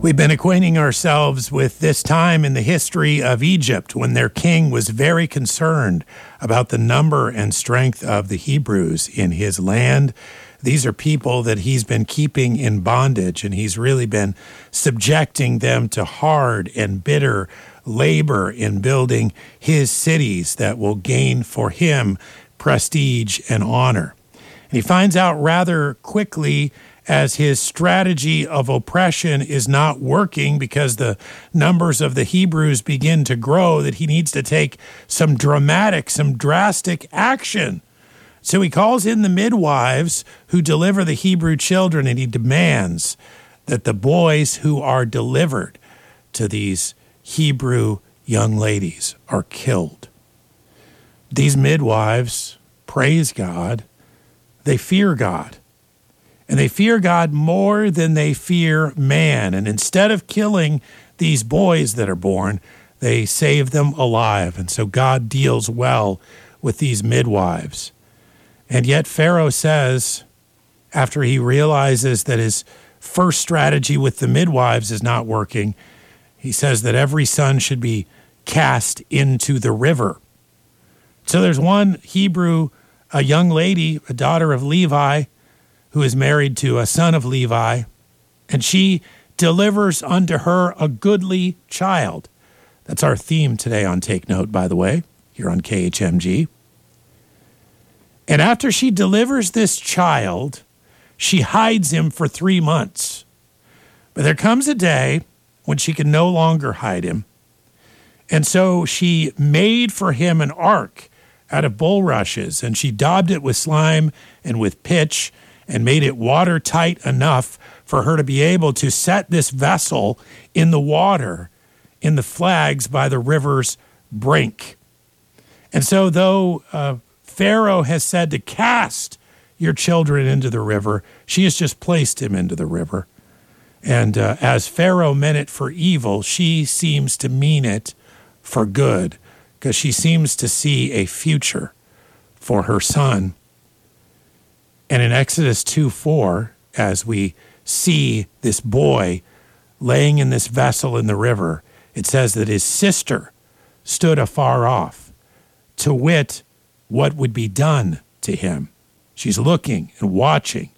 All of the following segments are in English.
We've been acquainting ourselves with this time in the history of Egypt when their king was very concerned about the number and strength of the Hebrews in his land. These are people that he's been keeping in bondage, and he's really been subjecting them to hard and bitter labor in building his cities that will gain for him prestige and honor. And he finds out rather quickly as his strategy of oppression is not working because the numbers of the Hebrews begin to grow, that he needs to take some dramatic, some drastic action. So he calls in the midwives who deliver the Hebrew children and he demands that the boys who are delivered to these Hebrew young ladies are killed. These midwives praise God, they fear God and they fear God more than they fear man. And instead of killing these boys that are born, they save them alive. And so God deals well with these midwives. And yet, Pharaoh says, after he realizes that his first strategy with the midwives is not working, he says that every son should be cast into the river. So there's one Hebrew, a young lady, a daughter of Levi, who is married to a son of Levi, and she delivers unto her a goodly child. That's our theme today on Take Note, by the way, here on KHMG. And after she delivers this child, she hides him for three months. But there comes a day when she can no longer hide him. And so she made for him an ark out of bulrushes, and she daubed it with slime and with pitch and made it watertight enough for her to be able to set this vessel in the water in the flags by the river's brink. And so, though uh, Pharaoh has said to cast your children into the river, she has just placed him into the river. And uh, as Pharaoh meant it for evil, she seems to mean it for good because she seems to see a future for her son. And in Exodus 2 4, as we see this boy laying in this vessel in the river, it says that his sister stood afar off, to wit, what would be done to him. She's looking and watching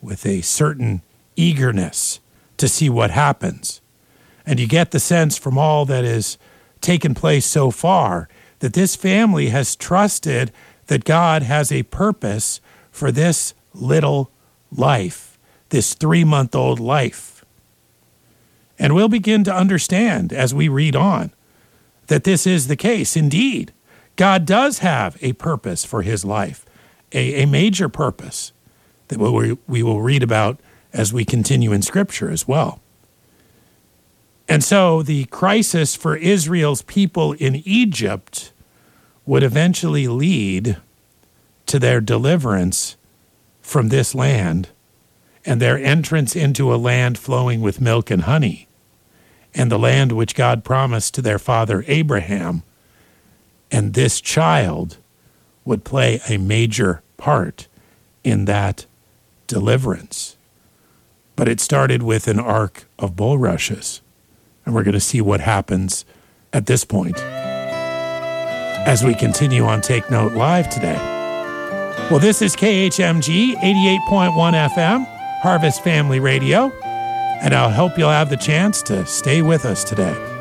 with a certain eagerness to see what happens. And you get the sense from all that has taken place so far that this family has trusted that God has a purpose for this little life, this three month old life. And we'll begin to understand as we read on that this is the case. Indeed, God does have a purpose for his life, a, a major purpose that we, we will read about as we continue in Scripture as well. And so the crisis for Israel's people in Egypt would eventually lead to their deliverance from this land and their entrance into a land flowing with milk and honey, and the land which God promised to their father Abraham. And this child would play a major part in that deliverance. But it started with an ark of bulrushes. And we're going to see what happens at this point as we continue on Take Note Live today. Well, this is KHMG 88.1 FM, Harvest Family Radio, and I hope you'll have the chance to stay with us today.